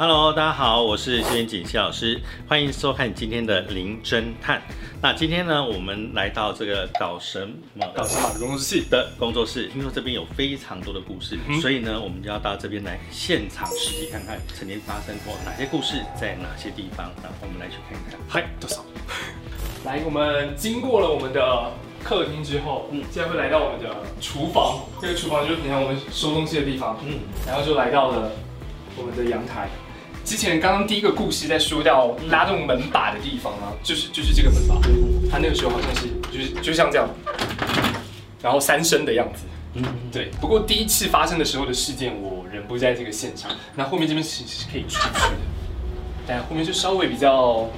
Hello，大家好，我是谢元锦谢老师，欢迎收看今天的《零侦探》。那今天呢，我们来到这个搞神马搞神马的工作室的工作室，听说这边有非常多的故事，所以呢，我们就要到这边来现场实际看看曾经发生过哪些故事，在哪些地方。那我们来去看一看。嗨，多少？来，我们经过了我们的客厅之后，嗯，现在会来到我们的厨房。这个厨房就是平常我们收东西的地方，嗯，然后就来到了我们的阳台。之前刚刚第一个故事在说到拉动门把的地方啊，就是就是这个门把，它那个时候好像是就是就像这样，然后三声的样子，嗯，对。不过第一次发生的时候的事件，我人不在这个现场。那后面这边其实是可以出去的，但后面就稍微比较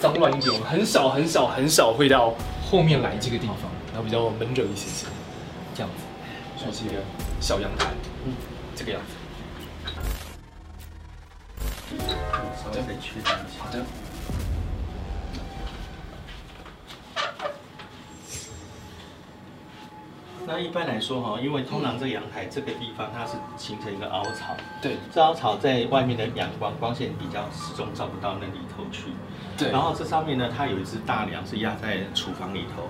脏乱一点，很少很少很少会到后面来这个地方，然后比较闷热一些些，这样子，算是一个小阳台，嗯，这个样子。那一般来说哈，因为通常这阳台这个地方它是形成一个凹槽，对，这凹槽在外面的阳光光线比较始终照不到那里头去，对。然后这上面呢，它有一只大梁是压在厨房里头，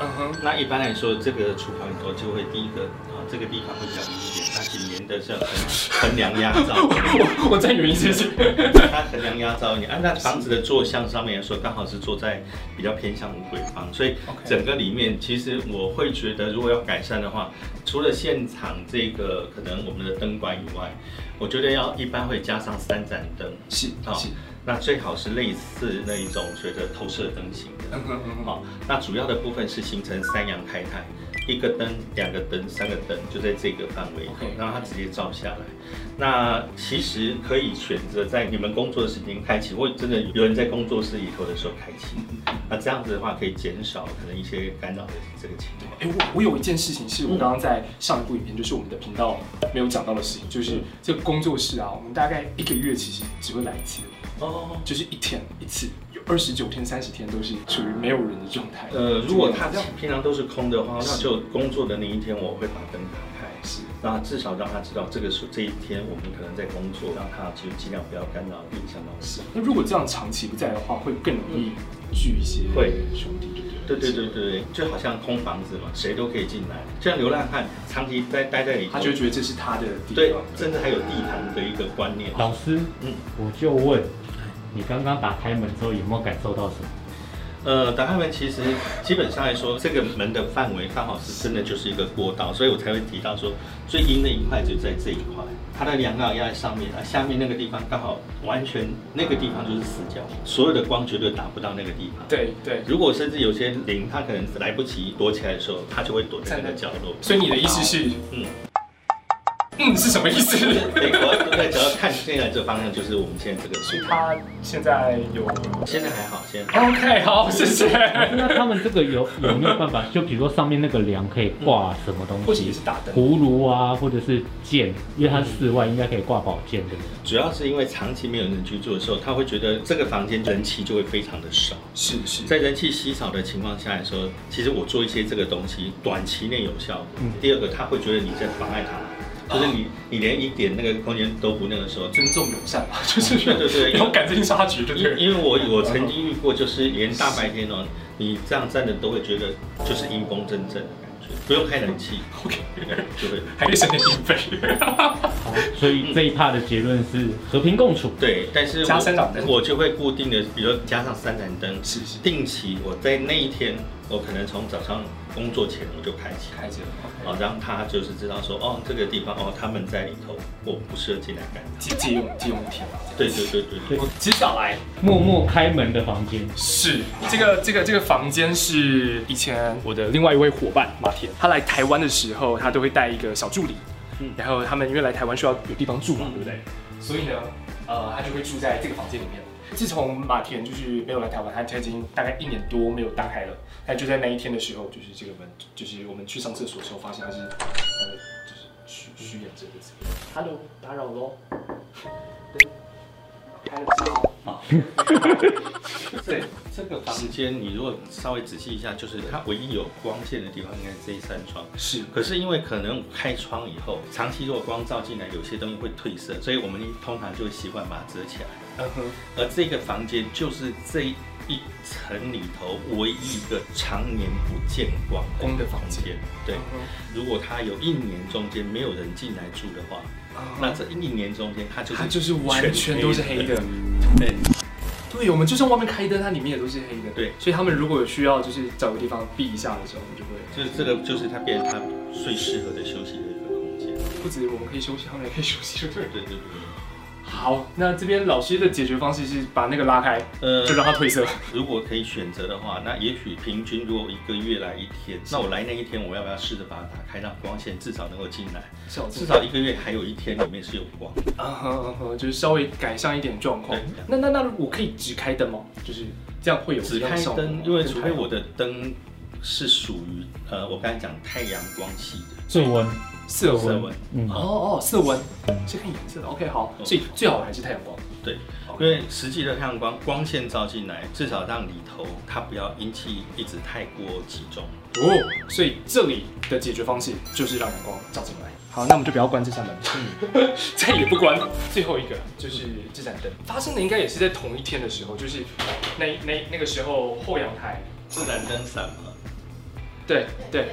嗯哼。那一般来说，这个厨房里头就会第一个。这个地方会比较阴一点，它紧连的是衡衡梁压造。我我再原因谢谢。它衡梁压造，你按照房子的坐向上面来说，刚好是坐在比较偏向五鬼方，所以整个里面其实我会觉得，如果要改善的话，除了现场这个可能我们的灯管以外，我觉得要一般会加上三盏灯。是啊。那最好是类似那一种，觉得投射灯型的。好，那主要的部分是形成三阳开泰。一个灯、两个灯、三个灯，就在这个范围，然后它直接照下来。那其实可以选择在你们工作的时间开启，或真的有人在工作室里头的时候开启。那这样子的话，可以减少可能一些干扰的这个情况。哎，我我有一件事情是我刚刚在上一部影片，就是我们的频道没有讲到的事情，就是这个工作室啊，我们大概一个月其实只会来一次。哦，就是一天一次，有二十九天、三十天都是处于没有人的状态。呃，如果他这样平常都是空的话，那就工作的那一天我会把灯打开，是，那至少让他知道这个是这一天我们可能在工作，让他就尽量不要干扰影响到事。那如果这样长期不在的话，会更容易聚一些会兄弟，对对对对对，就好像空房子嘛，谁都可以进来。像流浪汉长期待待在里，他就觉得这是他的地方，对，甚至还有地盘的一个观念。老师，嗯，我就问。你刚刚打开门之后有没有感受到什么？呃，打开门其实基本上来说，这个门的范围刚好是真的就是一个过道，所以我才会提到说最阴的一块就在这一块，它的梁要压在上面，啊，下面那个地方刚好完全那个地方就是死角，所有的光绝对打不到那个地方。对对，如果甚至有些灵，它可能来不及躲起来的时候，它就会躲在那个角落。所以你的意思是，嗯。嗯，是什么意思？美国对，只要看现在这方向，就是我们现在这个。所以他现在有，现在还好，现在。OK，好，谢谢。那他们这个有有没有办法？就比如说上面那个梁可以挂什么东西？或者是打灯、葫芦啊，或者是剑，因为它室外应该可以挂宝剑，对不对？主要是因为长期没有人居住的时候，他会觉得这个房间人气就会非常的少。是是，在人气稀少的情况下来说，其实我做一些这个东西，短期内有效。嗯。第二个，他会觉得你在妨碍他。就是你，你连一点那个空间都不那个时候，尊重友善嘛，就是对对对，有赶尽杀局，对对。因因为我我曾经遇过，就是连大白天哦，你这样站着都会觉得就是阴风阵阵的感觉，不用开冷气，OK，就会还可以省点电费。所以这一趴的结论是和平共处。对，但是加三盏灯，我就会固定的，比如加上三盏灯，是是，定期我在那一天。我可能从早上工作前我就开启，开着，哦，让他就是知道说，哦，这个地方哦，他们在里头，我不适合进来干，借借用借用天，对对对对对。我接下来默默开门的房间，是这个这个这个房间是以前我的另外一位伙伴马田，他来台湾的时候，他都会带一个小助理，嗯，然后他们因为来台湾需要有地方住嘛，对不对？所以呢，呃，他就会住在这个房间里面。自从马田就是没有来台湾，他他已经大概一年多没有打开了。但就在那一天的时候，就是这个门，就是我们去上厕所的时候，发现他是呃，就是虚虚掩着的。哈喽打扰喽。开了不少。好，对 这个房间，你如果稍微仔细一下，就是它唯一有光线的地方应该是这一扇窗。是，可是因为可能开窗以后，长期如果光照进来，有些东西会褪色，所以我们通常就会习惯把它遮起来。嗯哼，而这个房间就是这一层里头唯一一个常年不见光光的房间。对，如果它有一年中间没有人进来住的话，那这一年中间它就是它就是完全都是黑的。对，对，我们就算外面开灯，它里面也都是黑的。对，所以他们如果有需要就是找个地方避一下的时候，我们就会就是这个就是它变成它最适合的休息的一个空间。不止我们可以休息，他们也可以休息，对对对对。好，那这边老师的解决方式是把那个拉开，呃，就让它褪色。如果可以选择的话，那也许平均如果一个月来一天，那我来那一天，我要不要试着把它打开，让光线至少能够进来？至少一个月还有一天里面是有光。啊哈哈，就是稍微改善一点状况。那那那我可以只开灯吗？就是这样会有只开灯，因为除非我的灯是属于呃，我刚才讲太阳光系的最温。色温，嗯，哦哦，色温是看颜色的，OK，好，所以最好还是太阳光，对，因为实际的太阳光光线照进来，至少让里头它不要阴气一直太过集中，哦，所以这里的解决方式就是让阳光照进来。好，那我们就不要关这扇门，嗯，再也不关。最后一个就是这盏灯，发生的应该也是在同一天的时候，就是那那那个时候后阳台。这盏灯闪了，对对。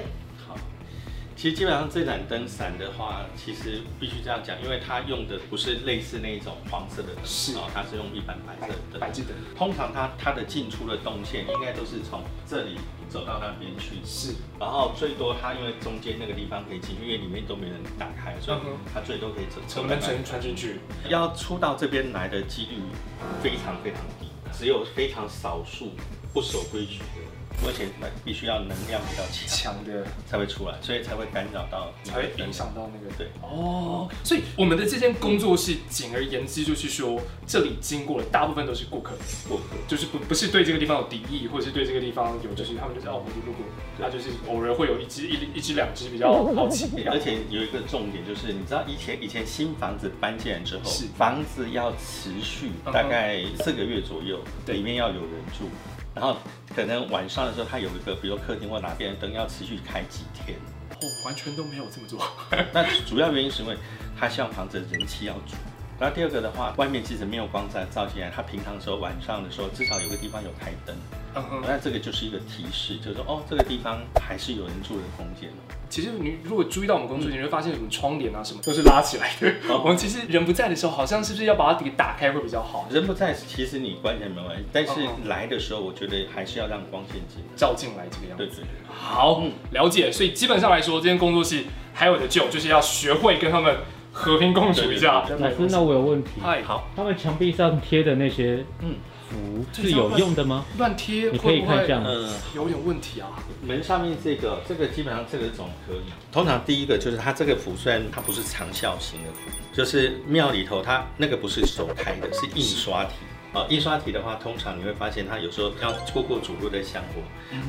其实基本上这盏灯闪的话，其实必须这样讲，因为它用的不是类似那一种黄色的灯，是啊，它是用一般白色的灯。白炽灯。通常它它的进出的动线应该都是从这里走到那边去，是。然后最多它因为中间那个地方可以进，因为里面都没人打开，所以它最多可以走从门穿穿进去。要出到这边来的几率非常非常低，只有非常少数不守规矩的。而且那必须要能量比较强的才会出来，所以才会干扰到，才会影响到那个对哦。所以我们的这间工作室，简而言之就是说，这里经过的大部分都是顾客，顾客就是不不是对这个地方有敌意，或者是对这个地方有就是他们就是哦，我们路过，那就是偶尔会有一只一一只两只比较好奇。而且有一个重点就是，你知道以前以前新房子搬进来之后，房子要持续大概四个月左右，里面要有人住。然后可能晚上的时候，它有一个，比如客厅或哪边的灯要持续开几天，哦，完全都没有这么做。那主要原因是因为它希望房子人气要足。然后第二个的话，外面其实没有光在照进来，它平常的时候晚上的时候至少有个地方有台灯，那这个就是一个提示，就是说哦，这个地方还是有人住的空间。其实你如果注意到我们工作，你会发现什么窗帘啊什么都是拉起来的。我们其实人不在的时候，好像是不是要把它给打开会比较好？人不在，其实你关起来没关系，但是来的时候，我觉得还是要让光线进照进来这个样子。对对对，好，了解。所以基本上来说，这间工作室还有的救，就是要学会跟他们。和平共处一下。老师，那我有问题。嗨，好。他们墙壁上贴的那些嗯符是有用的吗？乱贴，你可以看一下。嗯，有点问题啊。门上面这个，这个基本上这个总可以。通常第一个就是它这个符，虽然它不是长效型的符，就是庙里头它那个不是手开的，是印刷体。啊，印刷体的话，通常你会发现它有时候要过过主路的香火，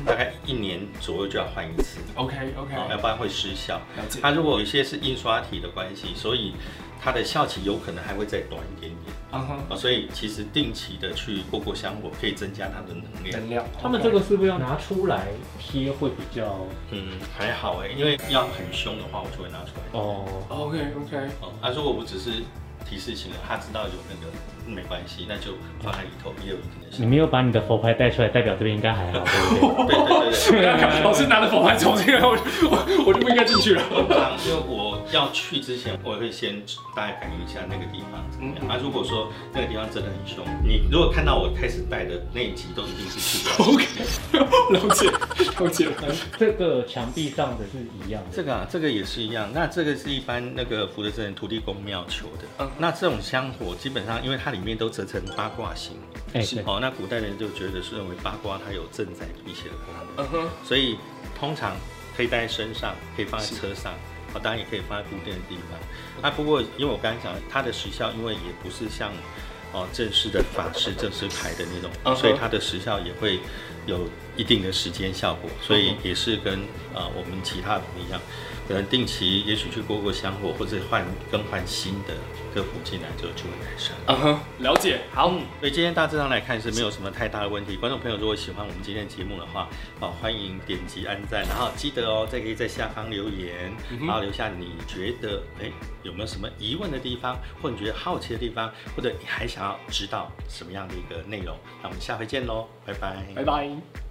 大概一年左右就要换一次。OK OK，要不然会失效。它如果有些是印刷体的关系，所以它的效期有可能还会再短一点点。啊哈，所以其实定期的去过过香火，可以增加它的能量。能量。他们这个是不是要拿出来贴会比较？嗯，还好哎，因为要很凶的话，我就会拿出来。哦，OK OK。哦，啊，如果我只是。提示型的，他知道有那个没关系，那就放在里头，也有一定的。你没有把你的佛牌带出来，代表这边应该还好，对不对？对对对对。老师拿着佛牌走进来，我我我就不应该进去了。我要去之前，我会先大概感应一下那个地方。嗯。啊，如果说那个地方真的很凶，你如果看到我开始带的那一集，都一定是去掉。OK，了解了解。这个墙壁上的是一样的。这个啊，这个也是一样。那这个是一般那个福德镇土地公庙求的。嗯。那这种香火基本上，因为它里面都折成八卦形，哎，是哦。那古代人就觉得是认为八卦它有镇宅辟邪的功能，嗯哼。所以通常可以带在身上，可以放在车上，哦，当然也可以放在固定的地方。那不过因为我刚才讲，它的时效因为也不是像哦正式的法师正式牌的那种，所以它的时效也会有一定的时间效果，所以也是跟呃我们其他人一样，可能定期也许去过过香火，或者换更换新的科普进来之后就会改善。嗯哼，了解。好，所以今天大致上来看是没有什么太大的问题。观众朋友如果喜欢我们今天的节目的话，啊欢迎点击按赞，然后记得哦，再可以在下方留言，然后留下你觉得哎有没有什么疑问的地方，或你觉得好奇的地方，或者你还想要知道什么样的一个内容，那我们下回见喽，拜拜，拜拜。